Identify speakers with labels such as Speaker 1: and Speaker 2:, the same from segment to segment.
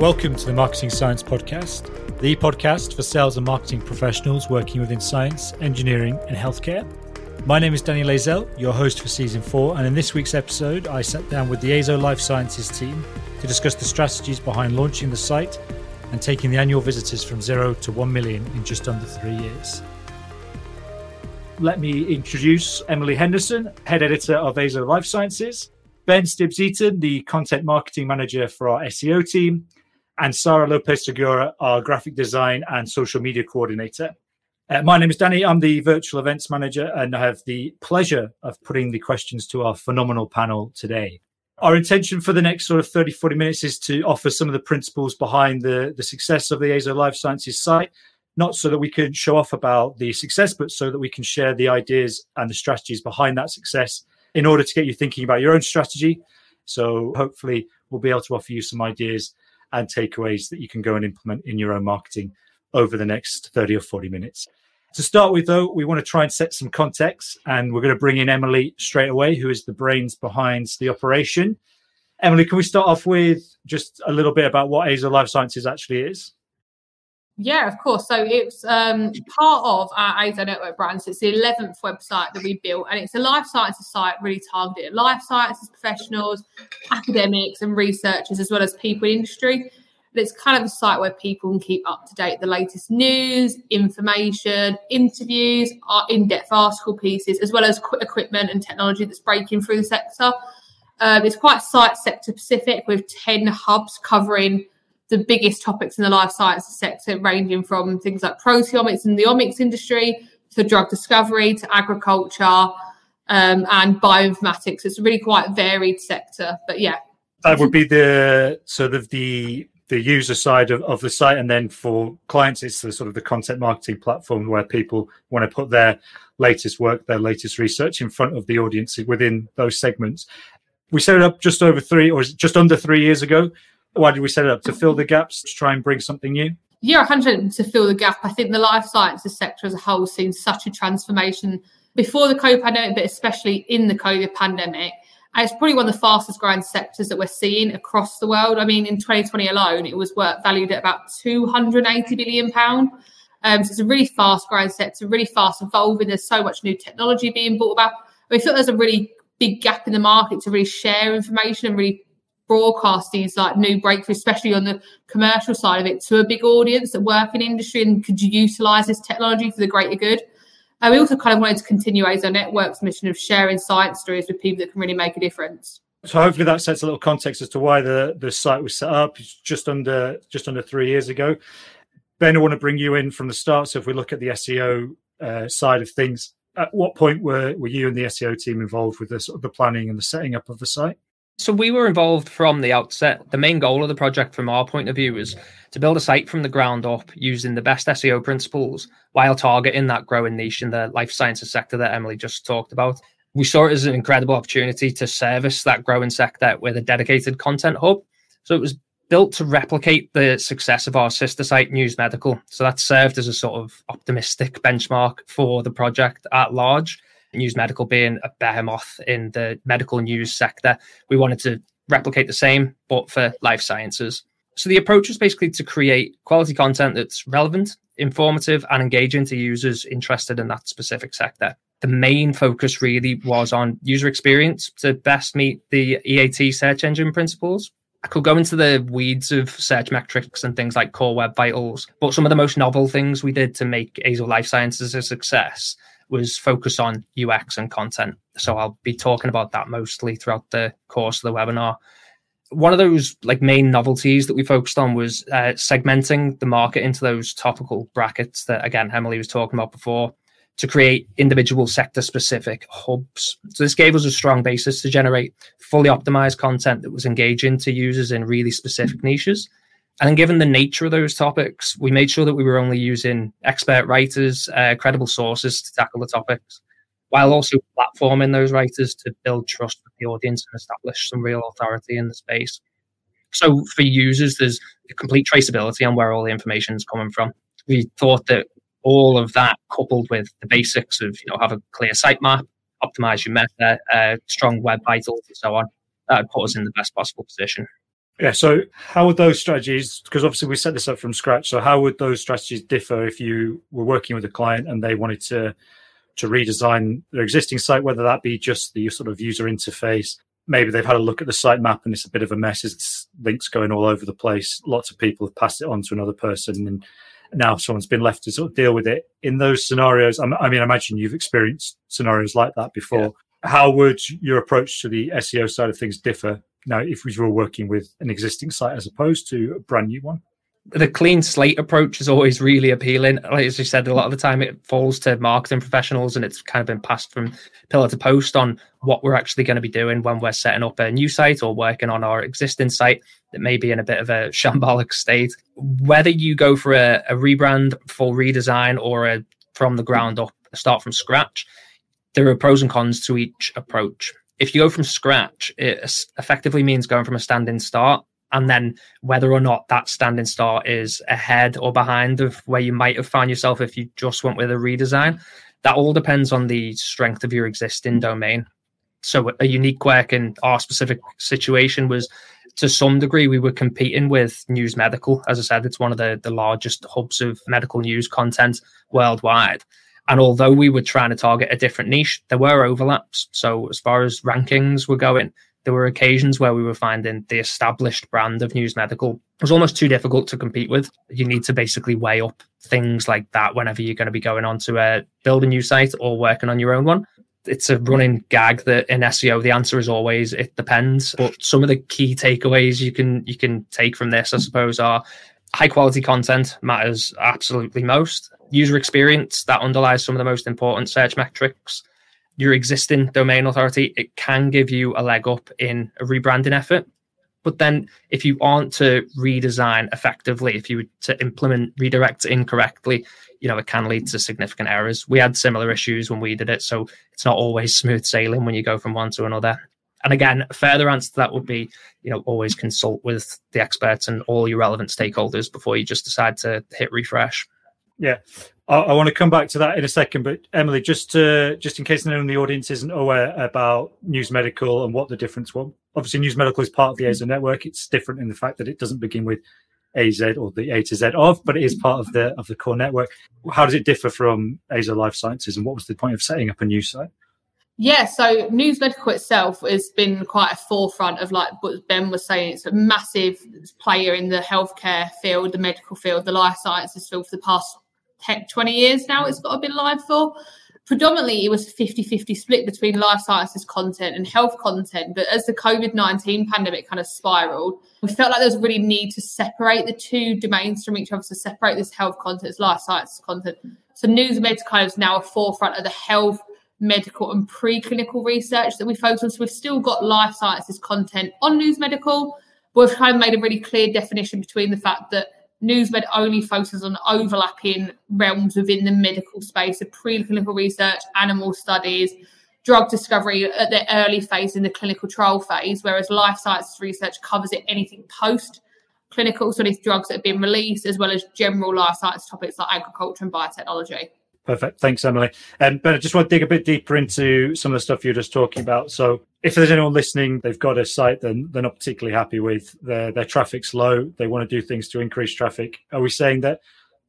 Speaker 1: Welcome to the Marketing Science Podcast, the podcast for sales and marketing professionals working within science, engineering, and healthcare. My name is Danny Lazel, your host for season four, and in this week's episode, I sat down with the AZO Life Sciences team to discuss the strategies behind launching the site and taking the annual visitors from zero to 1 million in just under three years. Let me introduce Emily Henderson, head editor of AZO Life Sciences, Ben Stibbs Eaton, the content marketing manager for our SEO team, and Sara Lopez Segura, our graphic design and social media coordinator. Uh, my name is Danny. I'm the virtual events manager, and I have the pleasure of putting the questions to our phenomenal panel today. Our intention for the next sort of 30, 40 minutes is to offer some of the principles behind the, the success of the AZO Life Sciences site, not so that we can show off about the success, but so that we can share the ideas and the strategies behind that success in order to get you thinking about your own strategy. So hopefully, we'll be able to offer you some ideas and takeaways that you can go and implement in your own marketing over the next 30 or 40 minutes. To start with, though, we want to try and set some context, and we're going to bring in Emily straight away, who is the brains behind the operation. Emily, can we start off with just a little bit about what AZO Life Sciences actually is?
Speaker 2: Yeah, of course. So it's um, part of our AZO Network brands. It's the 11th website that we built, and it's a life sciences site really targeted at life sciences professionals, academics, and researchers, as well as people in industry. But it's kind of a site where people can keep up to date the latest news, information, interviews, in depth article pieces, as well as equipment and technology that's breaking through the sector. Um, it's quite site sector specific with 10 hubs covering the biggest topics in the life sciences sector, ranging from things like proteomics and the omics industry to drug discovery to agriculture um, and bioinformatics. It's a really quite varied sector, but yeah.
Speaker 1: That would be the sort of the the user side of, of the site and then for clients it's the sort of the content marketing platform where people want to put their latest work their latest research in front of the audience within those segments we set it up just over three or just under three years ago why did we set it up? To fill the gaps, to try and bring something new?
Speaker 2: Yeah, 100 to fill the gap. I think the life sciences sector as a whole has seen such a transformation before the COVID pandemic, but especially in the COVID pandemic. And it's probably one of the fastest growing sectors that we're seeing across the world. I mean, in 2020 alone, it was worth valued at about 280 billion pound. Um, so it's a really fast growing sector, really fast evolving. There's so much new technology being brought about. I feel there's a really big gap in the market to really share information and really broadcast these like new breakthroughs, especially on the commercial side of it, to a big audience that work in industry and could you utilize this technology for the greater good. And we also kind of wanted to continue AZO Network's mission of sharing science stories with people that can really make a difference.
Speaker 1: So hopefully that sets a little context as to why the, the site was set up just under just under three years ago. Ben, I want to bring you in from the start. So if we look at the SEO uh, side of things, at what point were, were you and the SEO team involved with of the planning and the setting up of the site?
Speaker 3: So we were involved from the outset. The main goal of the project from our point of view was to build a site from the ground up using the best SEO principles while targeting that growing niche in the life sciences sector that Emily just talked about. We saw it as an incredible opportunity to service that growing sector with a dedicated content hub. So it was built to replicate the success of our sister site, News Medical. So that served as a sort of optimistic benchmark for the project at large. News Medical being a behemoth in the medical news sector. We wanted to replicate the same, but for life sciences. So the approach was basically to create quality content that's relevant, informative, and engaging to users interested in that specific sector. The main focus really was on user experience to best meet the EAT search engine principles. I could go into the weeds of search metrics and things like core web vitals, but some of the most novel things we did to make AZO Life Sciences a success was focus on UX and content. So I'll be talking about that mostly throughout the course of the webinar. One of those like main novelties that we focused on was uh, segmenting the market into those topical brackets that again Emily was talking about before to create individual sector specific hubs. So this gave us a strong basis to generate fully optimized content that was engaging to users in really specific niches and then, given the nature of those topics, we made sure that we were only using expert writers, uh, credible sources to tackle the topics, while also platforming those writers to build trust with the audience and establish some real authority in the space. So, for users, there's complete traceability on where all the information is coming from. We thought that all of that, coupled with the basics of you know have a clear sitemap, optimize your meta, uh, strong web vitals, and so on, that put us in the best possible position.
Speaker 1: Yeah. So, how would those strategies? Because obviously we set this up from scratch. So, how would those strategies differ if you were working with a client and they wanted to to redesign their existing site, whether that be just the sort of user interface? Maybe they've had a look at the site map and it's a bit of a mess. It's links going all over the place. Lots of people have passed it on to another person, and now someone's been left to sort of deal with it. In those scenarios, I mean, I imagine you've experienced scenarios like that before. Yeah. How would your approach to the SEO side of things differ now if we were working with an existing site as opposed to a brand new one?
Speaker 3: the clean slate approach is always really appealing. Like as you said, a lot of the time it falls to marketing professionals and it's kind of been passed from pillar to post on what we're actually going to be doing when we're setting up a new site or working on our existing site that may be in a bit of a shambolic state. Whether you go for a, a rebrand, full redesign, or a from the ground up, start from scratch, there are pros and cons to each approach. If you go from scratch, it effectively means going from a standing start and then whether or not that standing start is ahead or behind of where you might have found yourself if you just went with a redesign. That all depends on the strength of your existing mm. domain. So a unique quirk in our specific situation was to some degree we were competing with news medical. As i said it's one of the, the largest hubs of medical news content worldwide and although we were trying to target a different niche there were overlaps so as far as rankings were going there were occasions where we were finding the established brand of News Medical was almost too difficult to compete with. You need to basically weigh up things like that whenever you're going to be going on to uh, build a new site or working on your own one. It's a running gag that in SEO the answer is always it depends. But some of the key takeaways you can you can take from this, I suppose, are high quality content matters absolutely most. User experience that underlies some of the most important search metrics your existing domain authority, it can give you a leg up in a rebranding effort. But then, if you aren't to redesign effectively, if you were to implement redirects incorrectly, you know, it can lead to significant errors. We had similar issues when we did it. So it's not always smooth sailing when you go from one to another. And again, a further answer to that would be, you know, always consult with the experts and all your relevant stakeholders before you just decide to hit refresh.
Speaker 1: Yeah, I, I, want to come back to that in a second, but Emily, just to, just in case anyone in the audience isn't aware about News Medical and what the difference was. Obviously, News Medical is part of the AZO network. It's different in the fact that it doesn't begin with AZ or the A to Z of, but it is part of the of the core network. How does it differ from AZO Life Sciences, and what was the point of setting up a new site?
Speaker 2: Yeah, so News Medical itself has been quite a forefront of like what Ben was saying. It's a massive player in the healthcare field, the medical field, the life sciences field for the past 10, 20 years now it's got to be live for. Predominantly, it was a 50 50 split between life sciences content and health content. But as the COVID 19 pandemic kind of spiraled, we felt like there was really need to separate the two domains from each other, to separate this health content, this life sciences content. So, News Medical is now a forefront of the health, medical, and preclinical research that we focus on. So, we've still got life sciences content on News Medical, but we've kind of made a really clear definition between the fact that NewsMed only focuses on overlapping realms within the medical space of preclinical research, animal studies, drug discovery at the early phase in the clinical trial phase, whereas life sciences research covers it anything post clinical, so these drugs that have been released, as well as general life science topics like agriculture and biotechnology.
Speaker 1: Perfect. Thanks, Emily. Um, but I just want to dig a bit deeper into some of the stuff you're just talking about. So, if there's anyone listening, they've got a site that they're not particularly happy with, their, their traffic's low, they want to do things to increase traffic. Are we saying that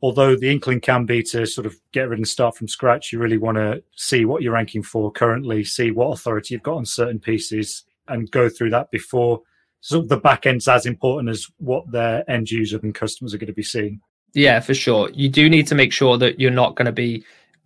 Speaker 1: although the inkling can be to sort of get rid and start from scratch, you really want to see what you're ranking for currently, see what authority you've got on certain pieces, and go through that before so the back end's as important as what their end user and customers are going to be seeing?
Speaker 3: Yeah, for sure. You do need to make sure that you're not going to be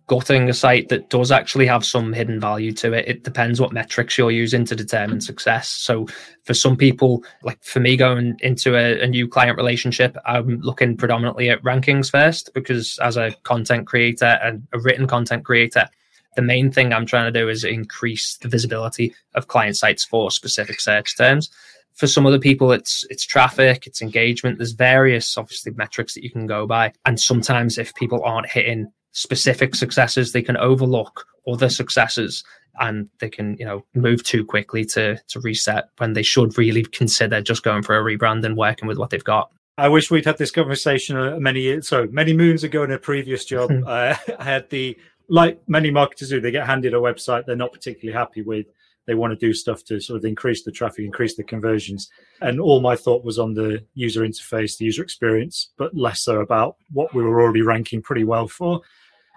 Speaker 3: gutting a site that does actually have some hidden value to it. It depends what metrics you're using to determine success. So for some people, like for me going into a, a, new client relationship, I'm looking predominantly at rankings first because as a content creator and a written content creator, the main thing I'm trying to do is increase the visibility of client sites for specific search terms for some other people it's it's traffic it's engagement. There's various obviously metrics that you can go by. And sometimes if people aren't hitting specific successes they can overlook other successes and they can you know move too quickly to to reset when they should really consider just going for a rebrand and working with what they've got.
Speaker 1: I wish we'd had this conversation uh, many years, so many moons ago in a previous job. uh, I had the like many marketers do, they get handed a website they're not particularly happy with, they want to do stuff to sort of increase the traffic, increase the conversions. And all my thought was on the user interface, the user experience, but less so about what we were already ranking pretty well for.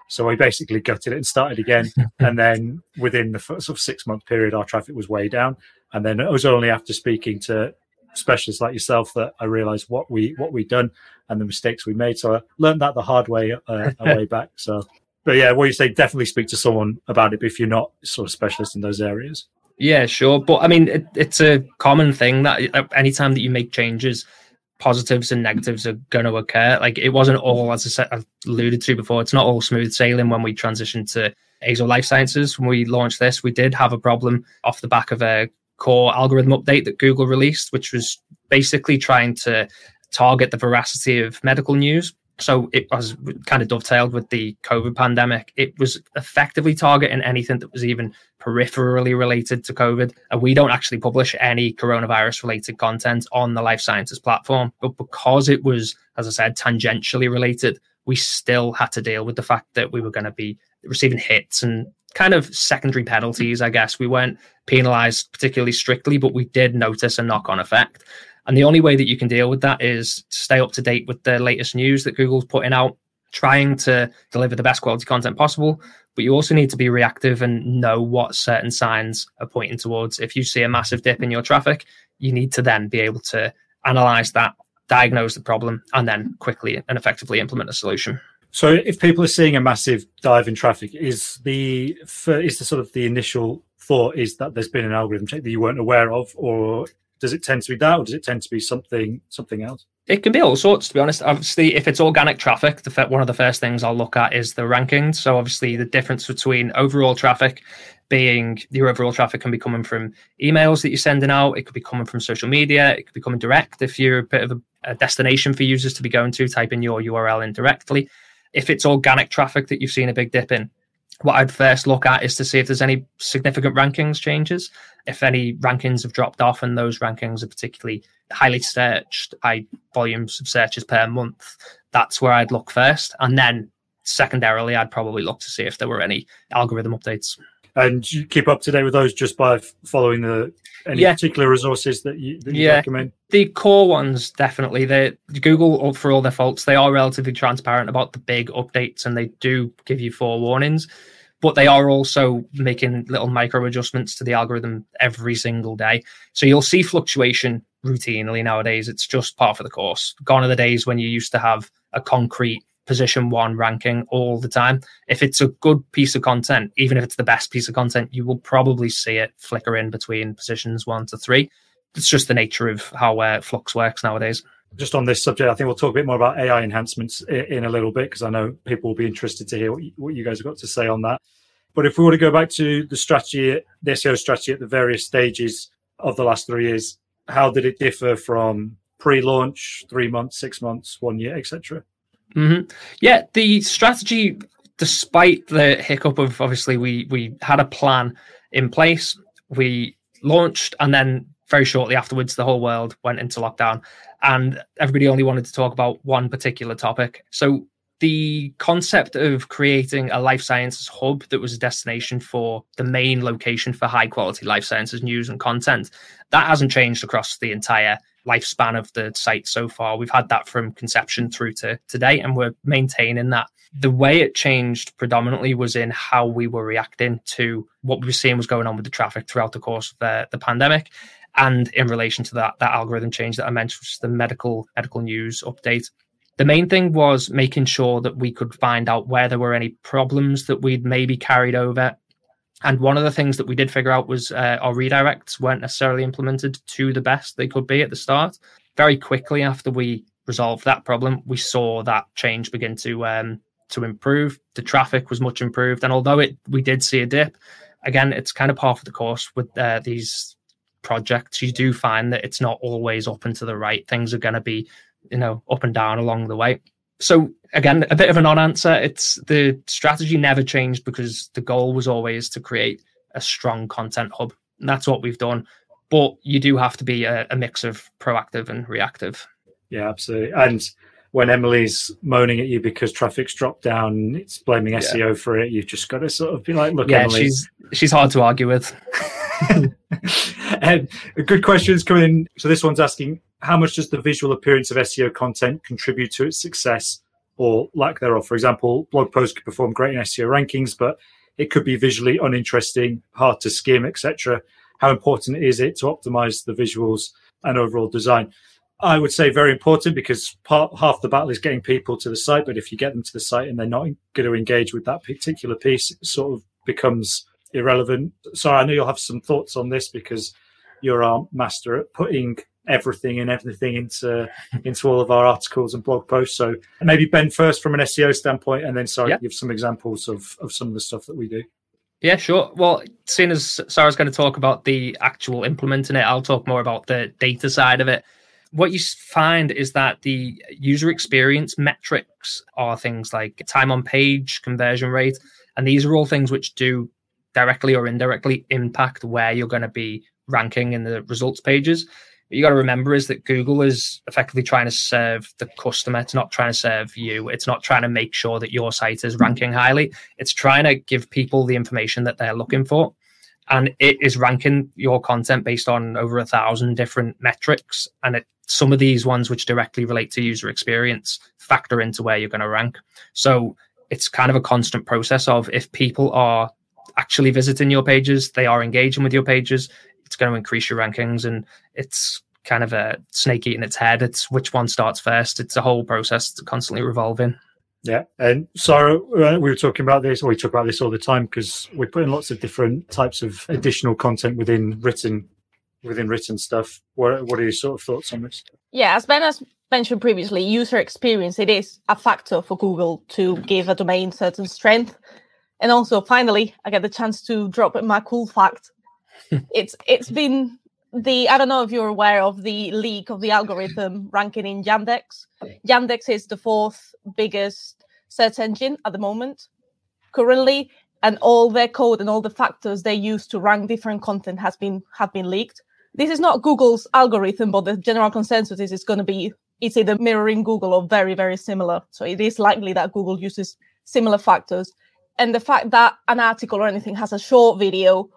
Speaker 1: So I basically gutted it and started again. and then within the sort of six month period, our traffic was way down. And then it was only after speaking to specialists like yourself that I realized what we what we'd done and the mistakes we made. So I learned that the hard way uh, way back. So, but yeah, what you say, definitely speak to someone about it if you're not sort of specialist in those areas.
Speaker 3: Yeah, sure. But I mean, it, it's a common thing that uh, anytime that you make changes, positives and negatives are going to occur. Like it wasn't all, as I alluded to before, it's not all smooth sailing when we transitioned to Azo Life Sciences. When we launched this, we did have a problem off the back of a core algorithm update that Google released, which was basically trying to target the veracity of medical news so it was kind of dovetailed with the COVID pandemic. It was effectively targeting anything that was even peripherally related to COVID. And we don't actually publish any coronavirus related content on the life sciences platform. But because it was, as I said, tangentially related, we still had to deal with the fact that we were going to be receiving hits and kind of secondary penalties, I guess. We weren't penalized particularly strictly, but we did notice a knock on effect. And the only way that you can deal with that is to stay up to date with the latest news that Google's putting out, trying to deliver the best quality content possible. But you also need to be reactive and know what certain signs are pointing towards. If you see a massive dip in your traffic, you need to then be able to analyze that, diagnose the problem, and then quickly and effectively implement a solution.
Speaker 1: So, if people are seeing a massive dive in traffic, is the is the sort of the initial thought is that there's been an algorithm check that you weren't aware of, or does it tend to be that, or does it tend to be something something else?
Speaker 3: It can be all sorts, to be honest. Obviously, if it's organic traffic, the one of the first things I'll look at is the rankings. So, obviously, the difference between overall traffic being your overall traffic can be coming from emails that you're sending out. It could be coming from social media. It could be coming direct. If you're a bit of a, a destination for users to be going to, type in your URL indirectly. If it's organic traffic that you've seen a big dip in, what I'd first look at is to see if there's any significant rankings changes. If any rankings have dropped off and those rankings are particularly highly searched, high volumes of searches per month, that's where I'd look first. And then secondarily, I'd probably look to see if there were any algorithm updates.
Speaker 1: And you keep up to date with those just by following the any yeah. particular resources that you, that you yeah. recommend?
Speaker 3: The core ones, definitely. They Google, uh, for all their faults, they are relatively transparent about the big updates and they do give you forewarnings. But they are also making little micro adjustments to the algorithm every single day. So you'll see fluctuation routinely nowadays. It's just part of the course. Gone are the days when you used to have a concrete position one ranking all the time. If it's a good piece of content, even if it's the best piece of content, you will probably see it flicker in between positions one to three. It's just the nature of how uh, Flux works nowadays.
Speaker 1: Just on this subject, I think we'll talk a bit more about AI enhancements in a little bit because I know people will be interested to hear what you, guys have got to say on that. But if we were to go back to the strategy, the SEO strategy at the various stages of the last three years, how did it differ from pre-launch, three months, six months, one year, etc.?
Speaker 3: Mm-hmm. Yeah, the strategy, despite the hiccup of obviously we we had a plan in place, we launched, and then very shortly afterwards, the whole world went into lockdown, and everybody only wanted to talk about one particular topic. So the concept of creating a life sciences hub that was a destination for the main location for high quality life sciences news and content that hasn't changed across the entire lifespan of the site so far. We've had that from conception through to today, and we're maintaining that. The way it changed predominantly was in how we were reacting to what we were seeing was going on with the traffic throughout the course of the, the pandemic. And in relation to that, that algorithm change that I mentioned, which is the medical medical news update. The main thing was making sure that we could find out where there were any problems that we'd maybe carried over and one of the things that we did figure out was uh, our redirects weren't necessarily implemented to the best they could be at the start. Very quickly after we resolved that problem, we saw that change begin to um, to improve. The traffic was much improved, and although it we did see a dip, again, it's kind of part of the course with uh, these projects. You do find that it's not always up and to the right. Things are going to be, you know, up and down along the way so again, a bit of a non-answer. It's the strategy never changed because the goal was always to create a strong content hub. And that's what we've done. But you do have to be a, a mix of proactive and reactive.
Speaker 1: Yeah, absolutely. And when Emily's moaning at you because traffic's dropped down, it's blaming SEO yeah. for it. You've just got to sort of be like, look,
Speaker 3: yeah,
Speaker 1: Emily.
Speaker 3: she's she's hard to argue with.
Speaker 1: and a um, good questions coming in. So this one's asking, how much does the visual appearance of SEO content contribute to its success or lack thereof? For example, blog posts could perform great in SEO rankings, but it could be visually uninteresting, hard to skim, etc. How important is it to optimize the visuals and overall design? I would say very important because part half the battle is getting people to the site. But if you get them to the site and they're not going to engage with that particular piece, it sort of becomes irrelevant. Sorry, I know you'll have some thoughts on this because you're our master at putting everything and everything into into all of our articles and blog posts. So maybe Ben first from an SEO standpoint, and then sorry, yeah. give some examples of of some of the stuff that we do.
Speaker 3: Yeah, sure. Well, seeing as Sarah's going to talk about the actual implementing it, I'll talk more about the data side of it what you find is that the user experience metrics are things like time on page, conversion rate, and these are all things which do directly or indirectly impact where you're going to be ranking in the results pages. What you got to remember is that Google is effectively trying to serve the customer. It's not trying to serve you. It's not trying to make sure that your site is ranking highly. It's trying to give people the information that they're looking for and it is ranking your content based on over a thousand different metrics and it some of these ones which directly relate to user experience factor into where you're going to rank so it's kind of a constant process of if people are actually visiting your pages they are engaging with your pages it's going to increase your rankings and it's kind of a snake eating its head it's which one starts first it's a whole process constantly revolving
Speaker 1: yeah, and so uh, we were talking about this, or we talk about this all the time because we're putting lots of different types of additional content within written within written stuff. What what are your sort of thoughts on this?
Speaker 4: Yeah, as Ben has mentioned previously, user experience it is a factor for Google to give a domain certain strength. And also, finally, I get the chance to drop in my cool fact. It's it's been the I don't know if you're aware of the leak of the algorithm ranking in Yandex. Yandex is the fourth biggest search engine at the moment currently, and all their code and all the factors they use to rank different content has been have been leaked. This is not Google's algorithm, but the general consensus is it's going to be it's either mirroring Google or very very similar. So it is likely that Google uses similar factors, and the fact that an article or anything has a short video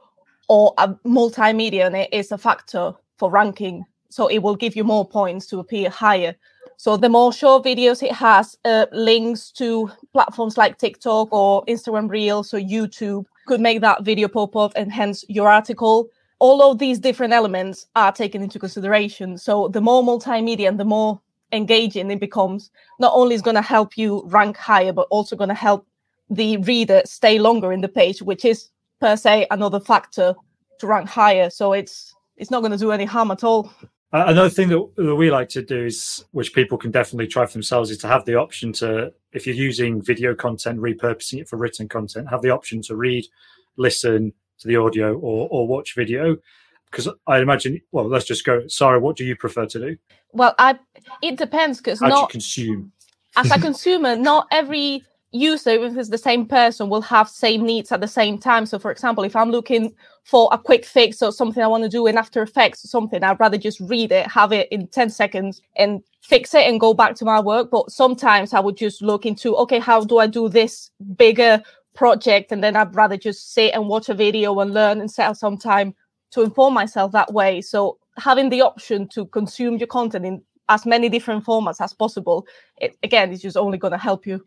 Speaker 4: or a multimedia and it is a factor for ranking. So it will give you more points to appear higher. So the more short videos it has, uh, links to platforms like TikTok or Instagram Reels or YouTube could make that video pop up and hence your article. All of these different elements are taken into consideration. So the more multimedia and the more engaging it becomes, not only is going to help you rank higher, but also going to help the reader stay longer in the page, which is per se another factor to rank higher. So it's it's not going to do any harm at all.
Speaker 1: Uh, another thing that, that, we like to do is, which people can definitely try for themselves, is to have the option to, if you're using video content, repurposing it for written content, have the option to read, listen to the audio, or or watch video. Because I imagine, well, let's just go. Sarah, what do you prefer to do?
Speaker 4: Well, I it depends because not
Speaker 1: consume.
Speaker 4: As a consumer, not every user, if it's the same person, will have same needs at the same time. So, for example, if I'm looking for a quick fix or something I want to do in After Effects or something, I'd rather just read it, have it in 10 seconds and fix it and go back to my work. But sometimes I would just look into, okay, how do I do this bigger project? And then I'd rather just sit and watch a video and learn and set some time to inform myself that way. So having the option to consume your content in as many different formats as possible, it, again, is just only going to help you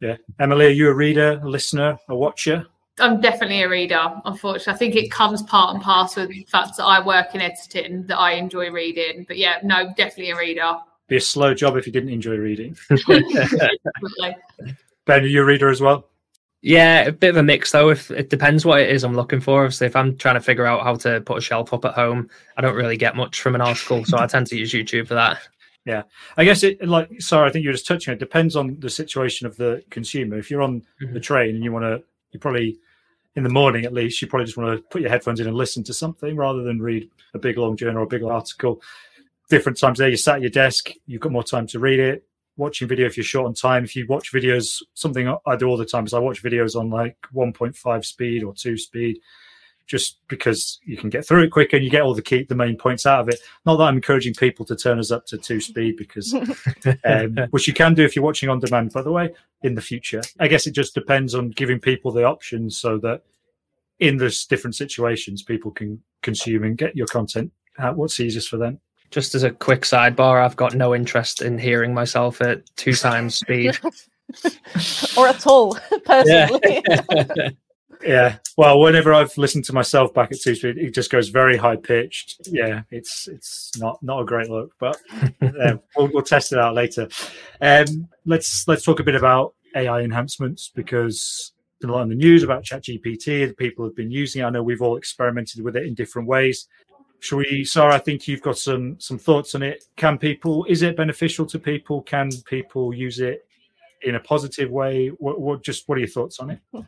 Speaker 1: yeah. Emily, are you a reader, a listener, a watcher?
Speaker 2: I'm definitely a reader, unfortunately. I think it comes part and parcel with the fact that I work in editing, that I enjoy reading. But yeah, no, definitely a reader.
Speaker 1: Be a slow job if you didn't enjoy reading. ben, are you a reader as well?
Speaker 3: Yeah, a bit of a mix though. If it depends what it is I'm looking for. So if I'm trying to figure out how to put a shelf up at home, I don't really get much from an article, so I tend to use YouTube for that.
Speaker 1: Yeah, I guess it like sorry, I think you're just touching it. Depends on the situation of the consumer. If you're on mm-hmm. the train and you want to, you probably in the morning at least, you probably just want to put your headphones in and listen to something rather than read a big long journal or a big article. Different times there, you sat at your desk, you've got more time to read it. Watching video if you're short on time. If you watch videos, something I do all the time is I watch videos on like 1.5 speed or two speed just because you can get through it quicker and you get all the key the main points out of it. Not that I'm encouraging people to turn us up to two speed because um, which you can do if you're watching on demand, by the way, in the future. I guess it just depends on giving people the options so that in those different situations people can consume and get your content? How, what's easiest for them?
Speaker 3: Just as a quick sidebar, I've got no interest in hearing myself at two times speed.
Speaker 4: or at all, personally.
Speaker 1: Yeah. Yeah. Well, whenever I've listened to myself back at two speed, it just goes very high pitched. Yeah, it's it's not not a great look, but uh, we'll, we'll test it out later. Um, let's let's talk a bit about AI enhancements because a lot in the news about ChatGPT. People have been using it. I know we've all experimented with it in different ways. Should we, Sarah? I think you've got some some thoughts on it. Can people? Is it beneficial to people? Can people use it in a positive way? What, what just what are your thoughts on it?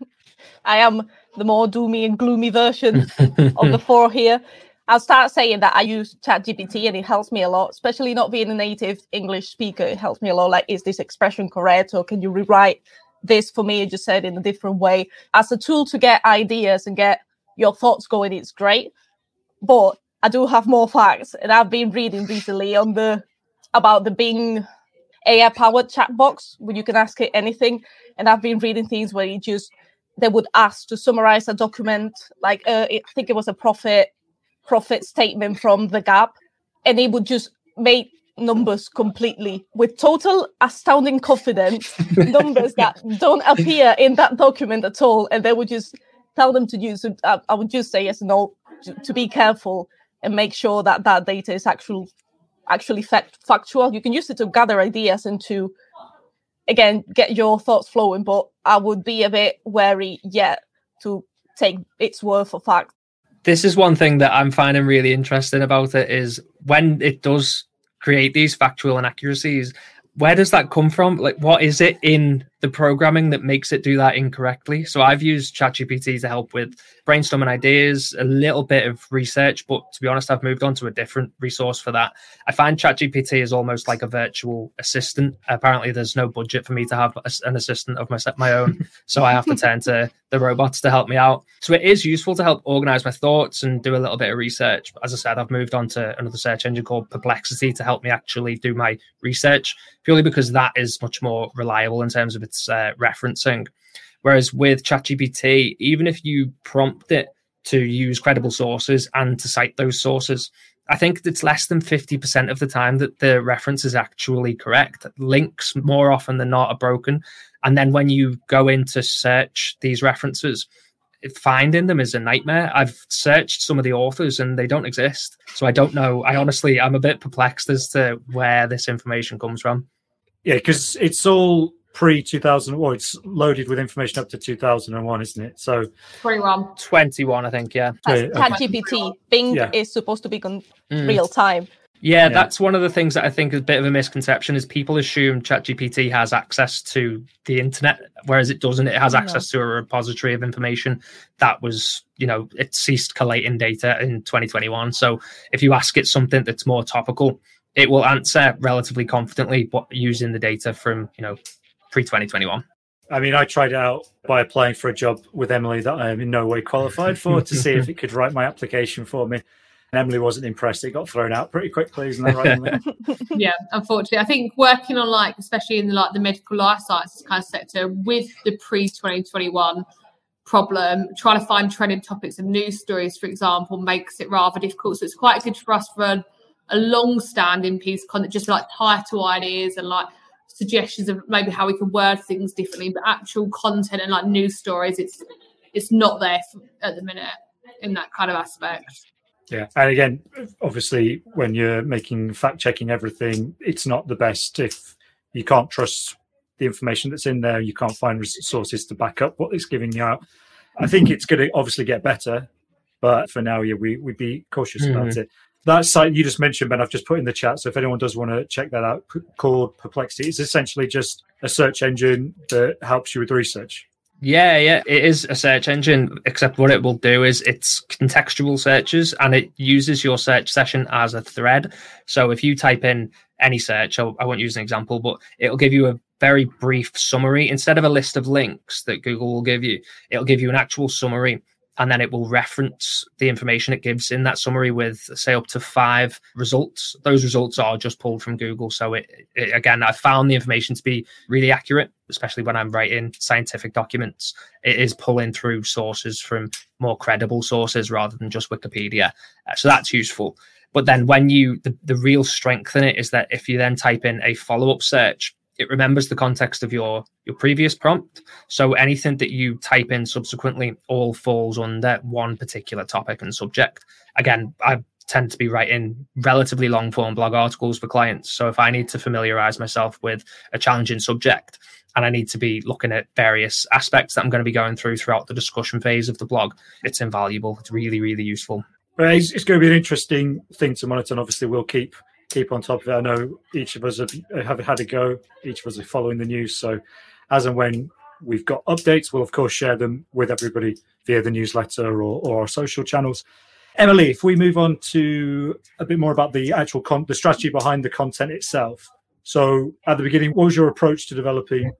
Speaker 4: I am the more doomy and gloomy version of the four here. I'll start saying that I use ChatGPT and it helps me a lot, especially not being a native English speaker. It helps me a lot. Like, is this expression correct? Or can you rewrite this for me? Just said in a different way. As a tool to get ideas and get your thoughts going, it's great. But I do have more facts, and I've been reading recently on the about the Bing AI powered chat box where you can ask it anything. And I've been reading things where it just they would ask to summarize a document, like uh, I think it was a profit profit statement from the Gap, and it would just make numbers completely with total astounding confidence, numbers that don't appear in that document at all, and they would just tell them to use. I, I would just say yes, no, to, to be careful and make sure that that data is actual actually fact, factual. You can use it to gather ideas and to again get your thoughts flowing, but I would be a bit wary yet to take its word for fact.
Speaker 3: This is one thing that I'm finding really interesting about it is when it does create these factual inaccuracies, where does that come from? Like, what is it in the programming that makes it do that incorrectly? So I've used ChatGPT to help with brainstorming ideas, a little bit of research, but to be honest, I've moved on to a different resource for that. I find ChatGPT is almost like a virtual assistant. Apparently, there's no budget for me to have an assistant of my my own, so I have to turn to the robots to help me out. So it is useful to help organize my thoughts and do a little bit of research. As I said, I've moved on to another search engine called Perplexity to help me actually do my research, purely because that is much more reliable in terms of its uh, referencing. Whereas with ChatGPT, even if you prompt it to use credible sources and to cite those sources, I think it's less than 50% of the time that the reference is actually correct. Links more often than not are broken. And then when you go in to search these references, finding them is a nightmare. I've searched some of the authors and they don't exist. So I don't know. I honestly, I'm a bit perplexed as to where this information comes from.
Speaker 1: Yeah, because it's all pre 2000 well it's loaded with information up to 2001 isn't it so
Speaker 2: 21
Speaker 3: 21 i think yeah
Speaker 4: That's gpt bing yeah. is supposed to be con- mm. real time
Speaker 3: yeah, yeah, that's one of the things that I think is a bit of a misconception is people assume ChatGPT has access to the internet, whereas it doesn't. It has access to a repository of information that was, you know, it ceased collating data in 2021. So if you ask it something that's more topical, it will answer relatively confidently, but using the data from, you know, pre 2021.
Speaker 1: I mean, I tried it out by applying for a job with Emily that I am in no way qualified for to see if it could write my application for me. And Emily wasn't impressed. It got thrown out pretty quickly, isn't that right?
Speaker 2: yeah, unfortunately, I think working on like, especially in the, like the medical life sciences kind of sector, with the pre twenty twenty one problem, trying to find trending topics and news stories, for example, makes it rather difficult. So it's quite good for us for a, a long standing piece of content, just like title ideas and like suggestions of maybe how we can word things differently, but actual content and like news stories, it's it's not there at the minute in that kind of aspect.
Speaker 1: Yeah, and again, obviously, when you're making fact checking everything, it's not the best if you can't trust the information that's in there. You can't find sources to back up what it's giving you out. I think it's going to obviously get better, but for now, yeah, we we'd be cautious mm-hmm. about it that site you just mentioned, Ben, I've just put in the chat. So if anyone does want to check that out, called Perplexity, it's essentially just a search engine that helps you with research.
Speaker 3: Yeah, yeah, it is a search engine, except what it will do is it's contextual searches and it uses your search session as a thread. So if you type in any search, I won't use an example, but it'll give you a very brief summary instead of a list of links that Google will give you. It'll give you an actual summary and then it will reference the information it gives in that summary with say up to five results. Those results are just pulled from google. So it, it, again i found the information to be really accurate especially when i'm writing scientific documents. It is pulling through sources from more credible sources rather than just wikipedia. Uh, so that's useful. But then when you the, the real strength in it is that if you then type in a follow-up search it remembers the context of your your previous prompt. So anything that you type in subsequently all falls under one particular topic and subject. Again i tend to be writing relatively long form blog articles for clients. So if i need to familiarize myself with a challenging subject and i need to be looking at various aspects that i'm going to be going through throughout the discussion phase of the blog it's invaluable. It's really really useful.
Speaker 1: It's, it's going to be an interesting thing to monitor and obviously we'll keep keep on top of it. I know each of us have, have had a go. Each of us are following the news. So, as and when we've got updates, we'll of course share them with everybody via the newsletter or, or our social channels. Emily, if we move on to a bit more about the actual con- the strategy behind the content itself. So, at the beginning, what was your approach to developing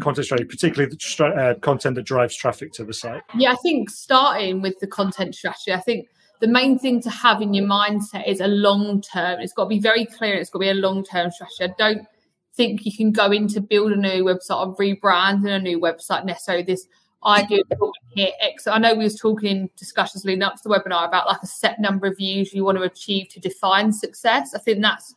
Speaker 1: content strategy, particularly the stra- uh, content that drives traffic to the site?
Speaker 2: Yeah, I think starting with the content strategy, I think the main thing to have in your mindset is a long term. It's got to be very clear. It's got to be a long term strategy. I don't think you can go into build a new website or rebrand a new website necessarily. This idea X. I know we was talking in discussions leading up to the webinar about like a set number of views you want to achieve to define success. I think that's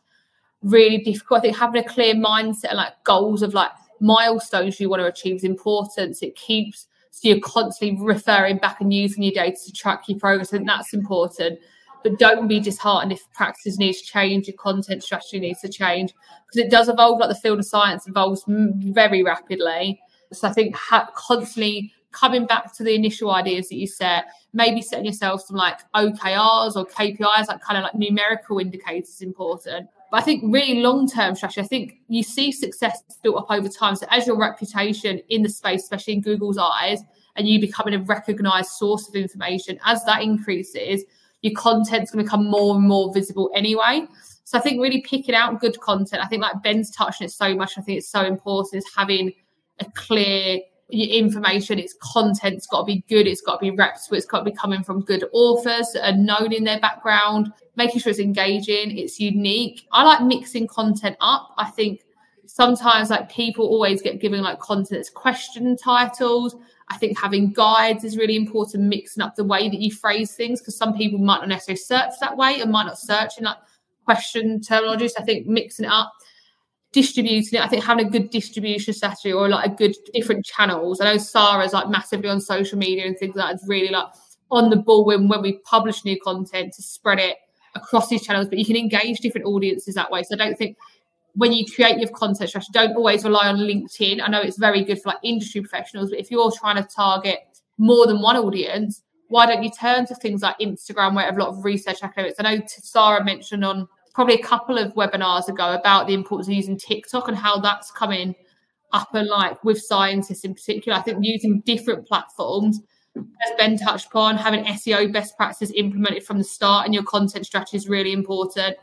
Speaker 2: really difficult. I think having a clear mindset and like goals of like milestones you want to achieve is important. It keeps so you're constantly referring back and using your data to track your progress, and that's important. But don't be disheartened if practices needs to change, your content strategy needs to change because it does evolve. Like the field of science evolves very rapidly. So I think ha- constantly coming back to the initial ideas that you set, maybe setting yourself some like OKRs or KPIs, like kind of like numerical indicators, is important. But I think really long term strategy, I think you see success built up over time. So as your reputation in the space, especially in Google's eyes, and you becoming a recognized source of information, as that increases, your content's going to become more and more visible anyway. So I think really picking out good content, I think like Ben's touching it so much, I think it's so important is having a clear your information, its content's got to be good, it's got to be reputable, it's got to be coming from good authors that are known in their background, making sure it's engaging, it's unique. I like mixing content up. I think sometimes like people always get given like content as question titles. I think having guides is really important, mixing up the way that you phrase things because some people might not necessarily search that way and might not search in like question terminology. So I think mixing it up distributing it. I think having a good distribution strategy or like a good different channels. I know Sarah's like massively on social media and things like that. It's really like on the ball when when we publish new content to spread it across these channels. But you can engage different audiences that way. So I don't think when you create your content strategy, don't always rely on LinkedIn. I know it's very good for like industry professionals, but if you're trying to target more than one audience, why don't you turn to things like Instagram, where I have a lot of research academics? I know Sarah mentioned on probably a couple of webinars ago about the importance of using TikTok and how that's coming up and like with scientists in particular. I think using different platforms, as Ben touched upon, having SEO best practices implemented from the start and your content strategy is really important.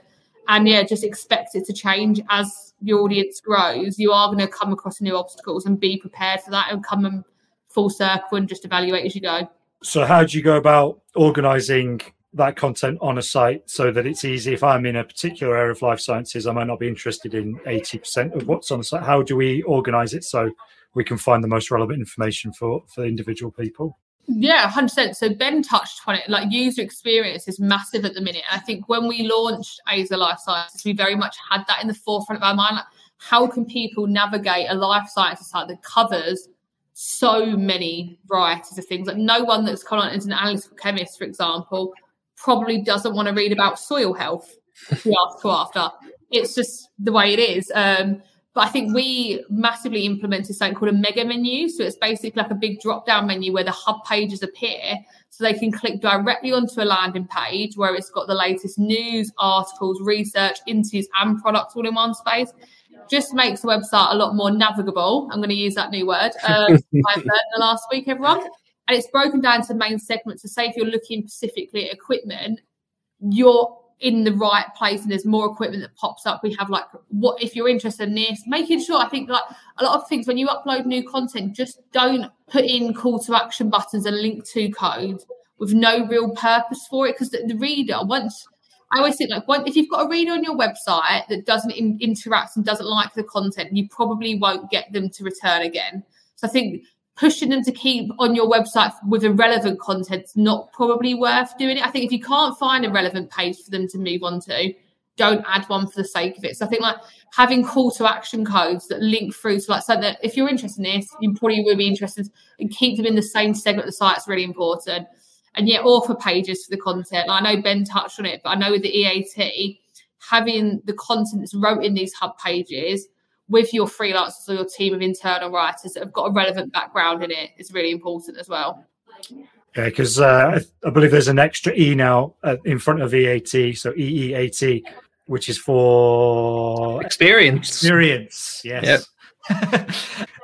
Speaker 2: And yeah, just expect it to change as your audience grows. You are going to come across new obstacles and be prepared for that and come full circle and just evaluate as you go.
Speaker 1: So, how do you go about organizing that content on a site so that it's easy. If I'm in a particular area of life sciences, I might not be interested in 80% of what's on the site. How do we organize it so we can find the most relevant information for, for individual people?
Speaker 2: Yeah, 100%. So Ben touched on it. Like user experience is massive at the minute. And I think when we launched AZO Life Sciences, we very much had that in the forefront of our mind. Like, how can people navigate a life sciences site that covers so many varieties of things? Like no one that's on as an analytical chemist, for example, probably doesn't want to read about soil health article after. It's just the way it is. Um, but I think we massively implemented something called a mega menu. So it's basically like a big drop down menu where the hub pages appear. So they can click directly onto a landing page where it's got the latest news, articles, research, interviews, and products all in one space. Just makes the website a lot more navigable. I'm going to use that new word. Um, I've learned the last week, everyone and it's broken down to main segments. So, say if you're looking specifically at equipment, you're in the right place and there's more equipment that pops up. We have like what if you're interested in this, making sure I think like a lot of things when you upload new content, just don't put in call to action buttons and link to code with no real purpose for it because the, the, reader once I always think like one, if you've got a reader on your website that doesn't in, interact and doesn't like the content, you probably won't get them to return again. So I think pushing them to keep on your website with irrelevant content is not probably worth doing it. I think if you can't find a relevant page for them to move on to, don't add one for the sake of it. So I think like having call to action codes that link through to like something that if you're interested in this, you probably will be interested and keep them in the same segment of the site is really important. And yet author pages for the content. Like I know Ben touched on it, but I know with the EAT, having the content that's wrote in these hub pages with your freelancers or your team of internal writers that have got a relevant background in it is really important as well.
Speaker 1: Yeah, because uh, I believe there's an extra E now uh, in front of EAT, so EEAT, which is for
Speaker 3: experience.
Speaker 1: Experience, yes. Yep.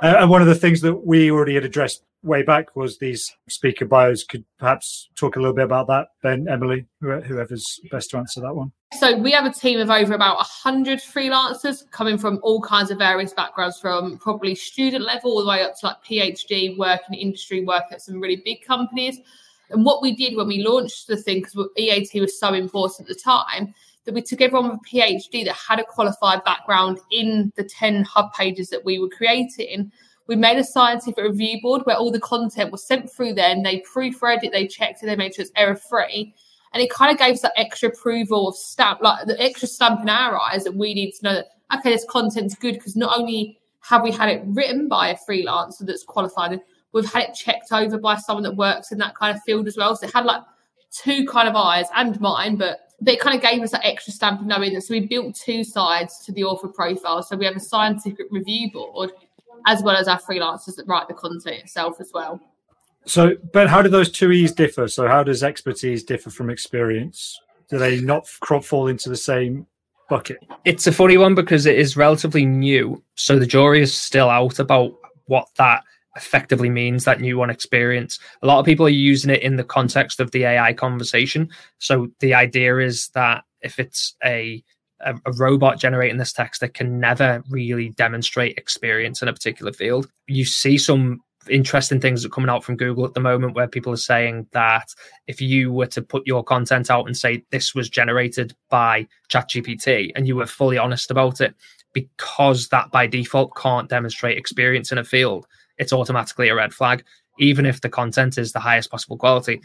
Speaker 1: uh, and one of the things that we already had addressed way back was these speaker bios. Could perhaps talk a little bit about that, Ben, Emily, whoever's best to answer that one.
Speaker 2: So we have a team of over about 100 freelancers coming from all kinds of various backgrounds, from probably student level all the way up to like PhD work in industry, work at some really big companies. And what we did when we launched the thing, because EAT was so important at the time, that we took everyone with a PhD that had a qualified background in the 10 hub pages that we were creating we made a scientific review board where all the content was sent through and they proofread it, they checked it, they made sure it's error free. And it kind of gave us that extra approval of stamp, like the extra stamp in our eyes that we need to know that, okay, this content's good because not only have we had it written by a freelancer that's qualified, we've had it checked over by someone that works in that kind of field as well. So it had like two kind of eyes and mine, but but it kind of gave us that extra stamp of knowing that. So we built two sides to the author profile. So we have a scientific review board as well as our freelancers that write the content itself as well.
Speaker 1: So, but how do those two E's differ? So, how does expertise differ from experience? Do they not fall into the same bucket?
Speaker 3: It's a funny one because it is relatively new. So, the jury is still out about what that effectively means that new one experience. A lot of people are using it in the context of the AI conversation. So, the idea is that if it's a a, a, robot generating this text that can never really demonstrate experience in a particular field. You see some interesting things that are coming out from Google at the moment where people are saying that if you were to put your content out and say this was generated by ChatGPT and you were fully honest about it, because that by default can't demonstrate experience in a field, it's automatically a red flag, even if the content is the highest possible quality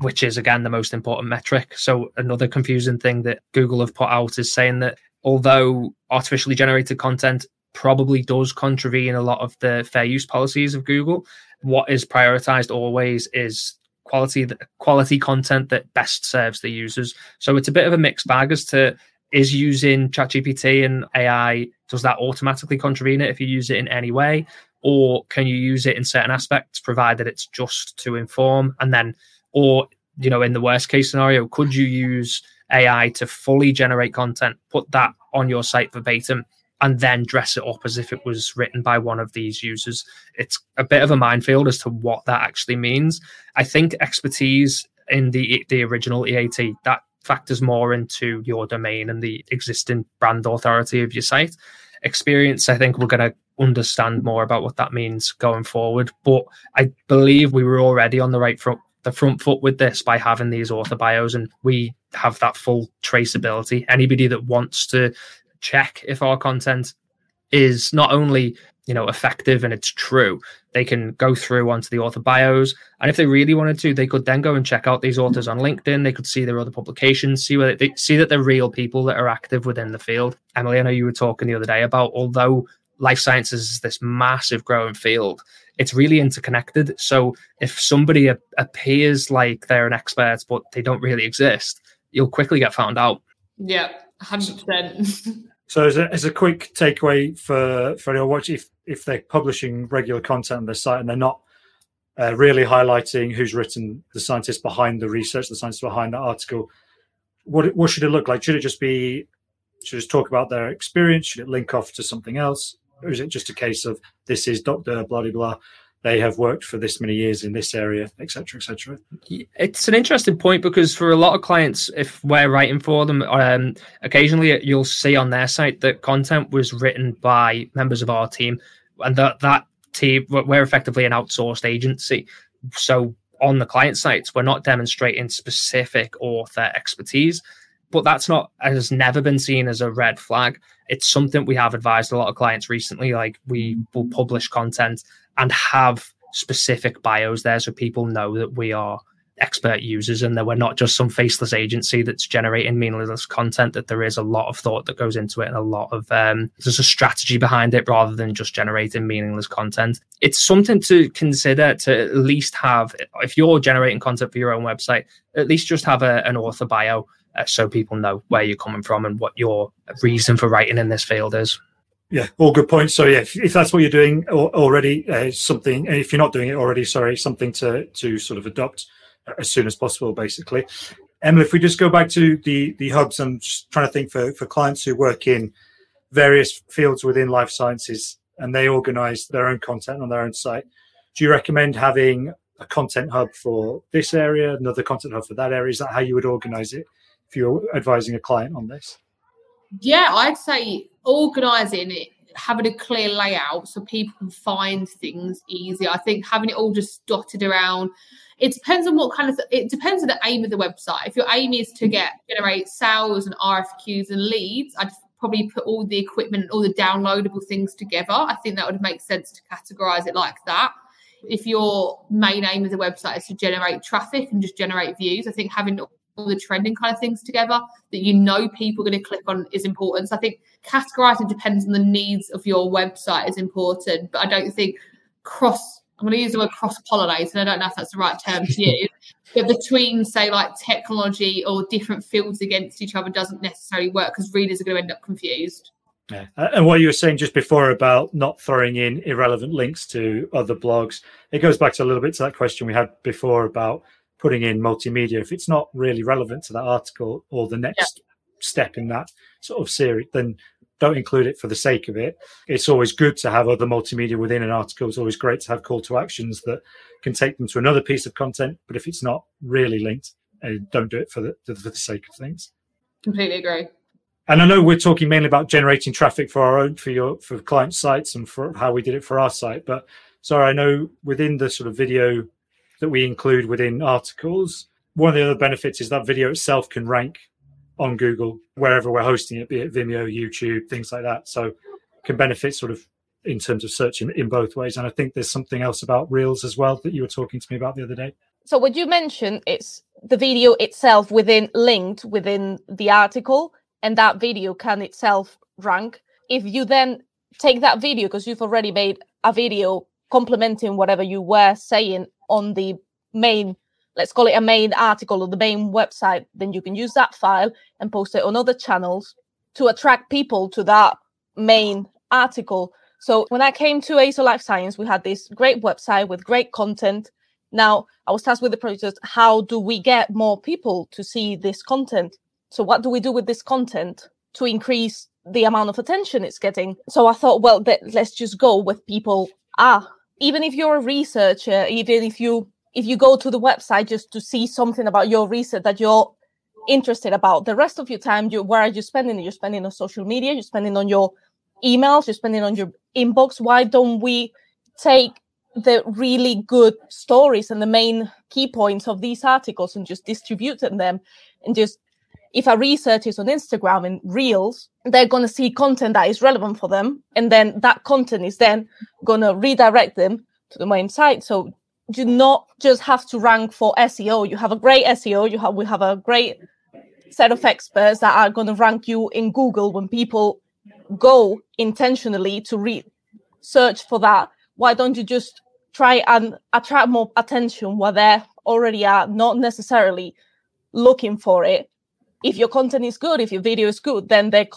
Speaker 3: which is again the most important metric. So another confusing thing that Google have put out is saying that although artificially generated content probably does contravene a lot of the fair use policies of Google, what is prioritized always is quality quality content that best serves the users. So it's a bit of a mixed bag as to is using ChatGPT and AI does that automatically contravene it if you use it in any way, or can you use it in certain aspects provided it's just to inform and then or, you know, in the worst case scenario, could you use AI to fully generate content, put that on your site verbatim, and then dress it up as if it was written by one of these users? It's a bit of a minefield as to what that actually means. I think expertise in the the original EAT that factors more into your domain and the existing brand authority of your site. Experience, I think we're going to understand more about what that means going forward. But I believe we were already on the right front the front foot with this by having these author bios and we have that full traceability. Anybody that wants to check if our content is not only you know effective and it's true they can go through onto the author bios. And if they really wanted to they could then go and check out these authors on linkedin. They could see their other publications see they see that they're real people that are active within the field. Emily i know you were talking the other day about although life sciences is this massive growing field it's really interconnected. So if somebody a- appears like they're an expert but they don't really exist, you'll quickly get found out.
Speaker 2: Yeah, hundred percent.
Speaker 1: So as a, as a quick takeaway for for anyone watching, if if they're publishing regular content on their site and they're not uh, really highlighting who's written the scientist behind the research, the scientist behind that article, what what should it look like? Should it just be should it just talk about their experience? Should it link off to something else? Or is it just a case of this is Doctor blah blah blah? they have worked for this many years in this area, etc., etc.
Speaker 3: It's an interesting point because for a lot of clients, if we're writing for them, um, occasionally you'll see on their site that content was written by members of our team, and that that team we're effectively an outsourced agency. So on the client sites, we're not demonstrating specific author expertise, but that's not has never been seen as a red flag. It's something we have advised a lot of clients recently. Like we will publish content and have specific bios there so people know that we are expert users and that we're not just some faceless agency that's generating meaningless content that there is a lot of thought that goes into it and a lot of um, there's a strategy behind it rather than just generating meaningless content it's something to consider to at least have if you're generating content for your own website at least just have a, an author bio uh, so people know where you're coming from and what your reason for writing in this field is
Speaker 1: yeah, all good points. So yeah, if, if that's what you're doing already, uh, something. If you're not doing it already, sorry, something to to sort of adopt as soon as possible, basically. Emily, if we just go back to the the hubs, I'm just trying to think for for clients who work in various fields within life sciences and they organize their own content on their own site. Do you recommend having a content hub for this area, another content hub for that area? Is that how you would organize it if you're advising a client on this?
Speaker 2: Yeah, I'd say organising it, having a clear layout so people can find things easy. I think having it all just dotted around. It depends on what kind of. It depends on the aim of the website. If your aim is to get generate sales and RFQs and leads, I'd probably put all the equipment, and all the downloadable things together. I think that would make sense to categorize it like that. If your main aim of the website is to generate traffic and just generate views, I think having the trending kind of things together that you know people are going to click on is important. So I think categorizing depends on the needs of your website is important, but I don't think cross. I'm going to use the word cross pollinate, and I don't know if that's the right term to use. but between, say, like technology or different fields against each other doesn't necessarily work because readers are going to end up confused.
Speaker 1: Yeah. And what you were saying just before about not throwing in irrelevant links to other blogs, it goes back to a little bit to that question we had before about putting in multimedia, if it's not really relevant to that article or the next yeah. step in that sort of series, then don't include it for the sake of it. It's always good to have other multimedia within an article. It's always great to have call to actions that can take them to another piece of content. But if it's not really linked, uh, don't do it for the for the sake of things.
Speaker 2: Completely agree.
Speaker 1: And I know we're talking mainly about generating traffic for our own for your for client sites and for how we did it for our site. But sorry, I know within the sort of video that we include within articles. One of the other benefits is that video itself can rank on Google wherever we're hosting it, be it Vimeo, YouTube, things like that. So can benefit sort of in terms of searching in both ways. And I think there's something else about Reels as well that you were talking to me about the other day.
Speaker 4: So would you mention it's the video itself within linked within the article, and that video can itself rank. If you then take that video because you've already made a video complementing whatever you were saying on the main let's call it a main article or the main website then you can use that file and post it on other channels to attract people to that main article. So when i came to AZO life science we had this great website with great content. Now i was tasked with the project how do we get more people to see this content? So what do we do with this content to increase the amount of attention it's getting? So i thought well let's just go with people are even if you're a researcher, even if you if you go to the website just to see something about your research that you're interested about, the rest of your time, you where are you spending? You're spending on social media, you're spending on your emails, you're spending on your inbox. Why don't we take the really good stories and the main key points of these articles and just distribute them and just if a researcher is on Instagram and Reels, they're going to see content that is relevant for them. And then that content is then going to redirect them to the main site. So do not just have to rank for SEO. You have a great SEO. You have, we have a great set of experts that are going to rank you in Google when people go intentionally to read, search for that. Why don't you just try and attract more attention where they're already are, not necessarily looking for it if your content is good, if your video is good, then they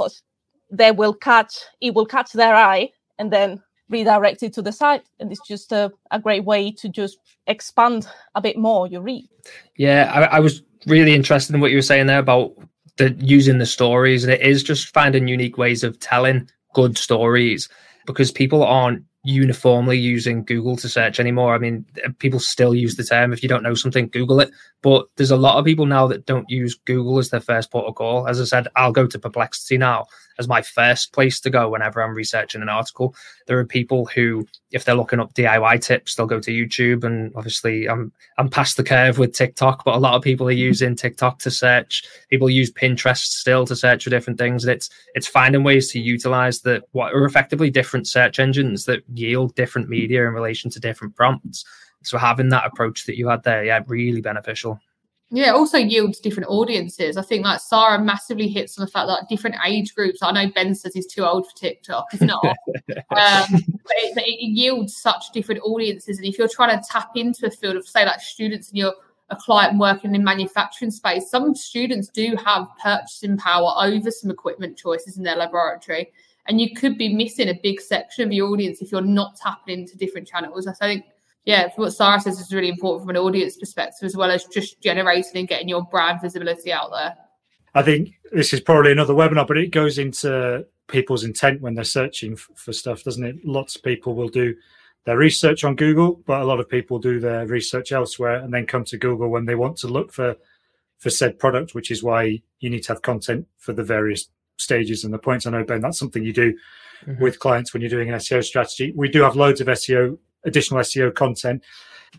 Speaker 4: they will catch it will catch their eye and then redirect it to the site. And it's just a, a great way to just expand a bit more your reach.
Speaker 3: Yeah, I, I was really interested in what you were saying there about the using the stories, and it is just finding unique ways of telling good stories because people aren't uniformly using Google to search anymore. I mean, people still use the term if you don't know something, Google it. But there's a lot of people now that don't use Google as their first port of call. As I said, I'll go to Perplexity now as my first place to go whenever I'm researching an article. There are people who, if they're looking up DIY tips, they'll go to YouTube. And obviously, I'm I'm past the curve with TikTok, but a lot of people are mm-hmm. using TikTok to search. People use Pinterest still to search for different things. And it's it's finding ways to utilize the what are effectively different search engines that yield different media in relation to different prompts. So having that approach that you had there, yeah, really beneficial.
Speaker 2: Yeah, also yields different audiences. I think like Sarah massively hits on the fact that different age groups. I know Ben says he's too old for TikTok. He's not, um, but, it, but, it, yields such different audiences. And if you're trying to tap into a field of say like students and you're a client working in manufacturing space, some students do have purchasing power over some equipment choices in their laboratory, and you could be missing a big section of your audience if you're not tapping into different channels. I think yeah, what Sarah says is really important from an audience perspective, as well as just generating and getting your brand visibility out there.
Speaker 1: I think this is probably another webinar, but it goes into people's intent when they're searching for stuff, doesn't it? Lots of people will do their research on Google, but a lot of people do their research elsewhere and then come to Google when they want to look for for said product, which is why you need to have content for the various stages and the points. I know Ben, that's something you do mm-hmm. with clients when you're doing an SEO strategy. We do have loads of SEO additional SEO content,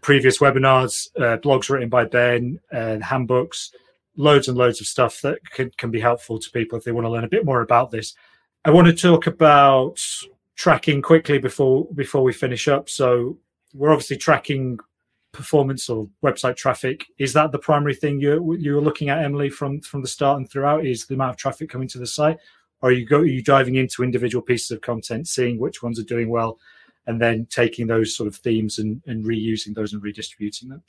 Speaker 1: previous webinars, uh, blogs written by Ben, uh, handbooks, loads and loads of stuff that can, can be helpful to people if they want to learn a bit more about this. I want to talk about tracking quickly before before we finish up. So we're obviously tracking performance or website traffic. Is that the primary thing you you were looking at, Emily, from from the start and throughout? Is the amount of traffic coming to the site? Or are you go are you diving into individual pieces of content, seeing which ones are doing well, and then taking those sort of themes and, and reusing those and redistributing them?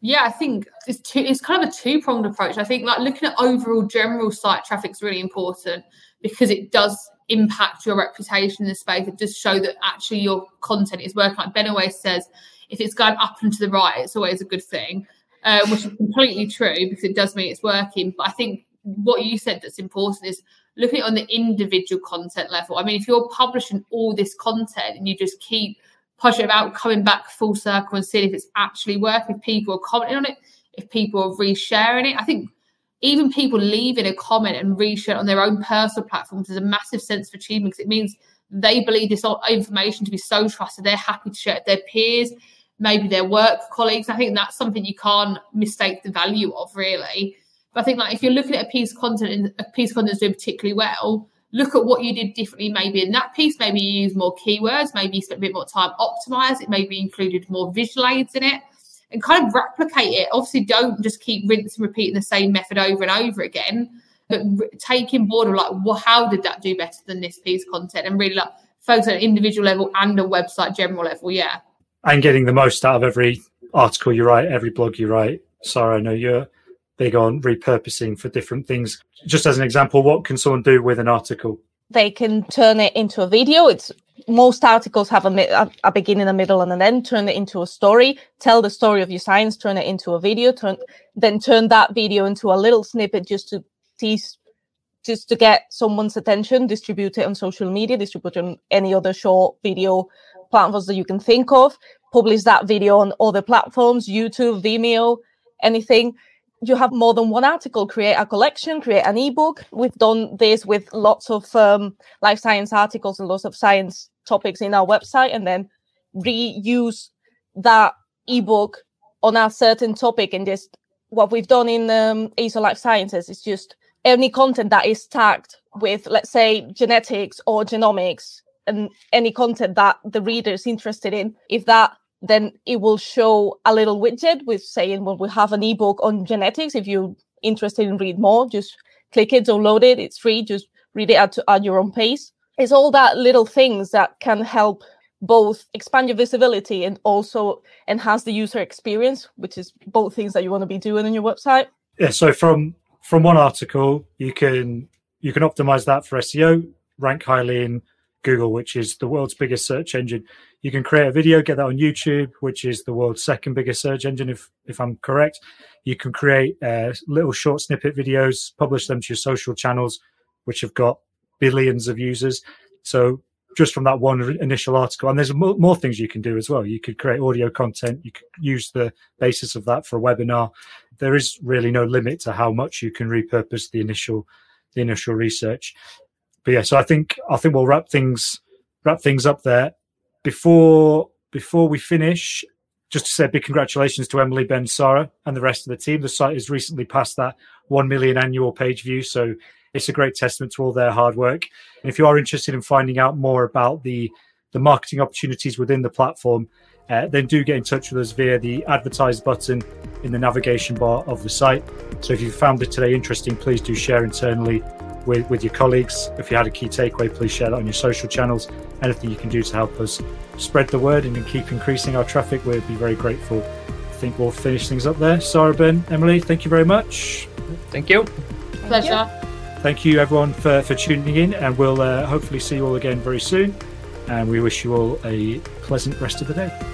Speaker 2: Yeah, I think it's two, it's kind of a two pronged approach. I think like looking at overall general site traffic is really important because it does impact your reputation in the space. It does show that actually your content is working. Like Ben always says, if it's going up and to the right, it's always a good thing, um, which is completely true because it does mean it's working. But I think what you said that's important is looking on the individual content level. I mean, if you're publishing all this content and you just keep pushing it out, coming back full circle and seeing if it's actually working, if people are commenting on it, if people are resharing it, I think even people leaving a comment and reshare on their own personal platforms is a massive sense of achievement because it means they believe this information to be so trusted. They're happy to share it with their peers, maybe their work colleagues. I think that's something you can't mistake the value of, really. But I think like if you're looking at a piece of content and a piece of content is doing particularly well, look at what you did differently maybe in that piece. Maybe you use more keywords, maybe you spent a bit more time optimize it, maybe included more visual aids in it and kind of replicate it. Obviously, don't just keep rinsing and repeating the same method over and over again, but taking board of like, well, how did that do better than this piece of content and really like focus on an individual level and a website general level. Yeah.
Speaker 1: And getting the most out of every article you write, every blog you write. Sorry, I know you're big on repurposing for different things. Just as an example, what can someone do with an article?
Speaker 4: They can turn it into a video. It's most articles have a, a beginning, a middle, and an end. Turn it into a story. Tell the story of your science. Turn it into a video. Turn then turn that video into a little snippet just to tease, just to get someone's attention. Distribute it on social media. Distribute on any other short video platforms that you can think of. Publish that video on other platforms, YouTube, Vimeo, anything you have more than one article, create a collection, create an ebook. We've done this with lots of um, life science articles and lots of science topics in our website, and then reuse that ebook on a certain topic. And just what we've done in um, AZO Life Sciences is just any content that is tagged with, let's say, genetics or genomics, and any content that the reader is interested in. If that then it will show a little widget with saying, well, we have an ebook on genetics. If you're interested in read more, just click it, download it. It's free. Just read it at, at your own pace. It's all that little things that can help both expand your visibility and also enhance the user experience, which is both things that you want to be doing on your website.
Speaker 1: Yeah. So from from one article, you can you can optimize that for SEO, rank highly in Google, which is the world's biggest search engine. You can create a video, get that on YouTube, which is the world's second biggest search engine, if if I'm correct. You can create uh, little short snippet videos, publish them to your social channels, which have got billions of users. So just from that one initial article. And there's more, more, things you can do as well. You could create audio content. You could use the basis of that for a webinar. There is really no limit to how much you can repurpose the initial the initial research. But yeah, so I think I think we'll wrap things wrap things up there. Before before we finish, just to say big congratulations to Emily, Ben, Sarah, and the rest of the team. The site has recently passed that 1 million annual page view. So it's a great testament to all their hard work. And if you are interested in finding out more about the, the marketing opportunities within the platform, uh, then do get in touch with us via the advertise button in the navigation bar of the site. So if you found it today interesting, please do share internally with, with your colleagues. If you had a key takeaway, please share that on your social channels. Anything you can do to help us spread the word and keep increasing our traffic, we'd be very grateful. I think we'll finish things up there. Sarah, Ben, Emily, thank you very much.
Speaker 3: Thank you.
Speaker 2: Pleasure.
Speaker 1: Thank you, everyone, for, for tuning in, and we'll uh, hopefully see you all again very soon. And we wish you all a pleasant rest of the day.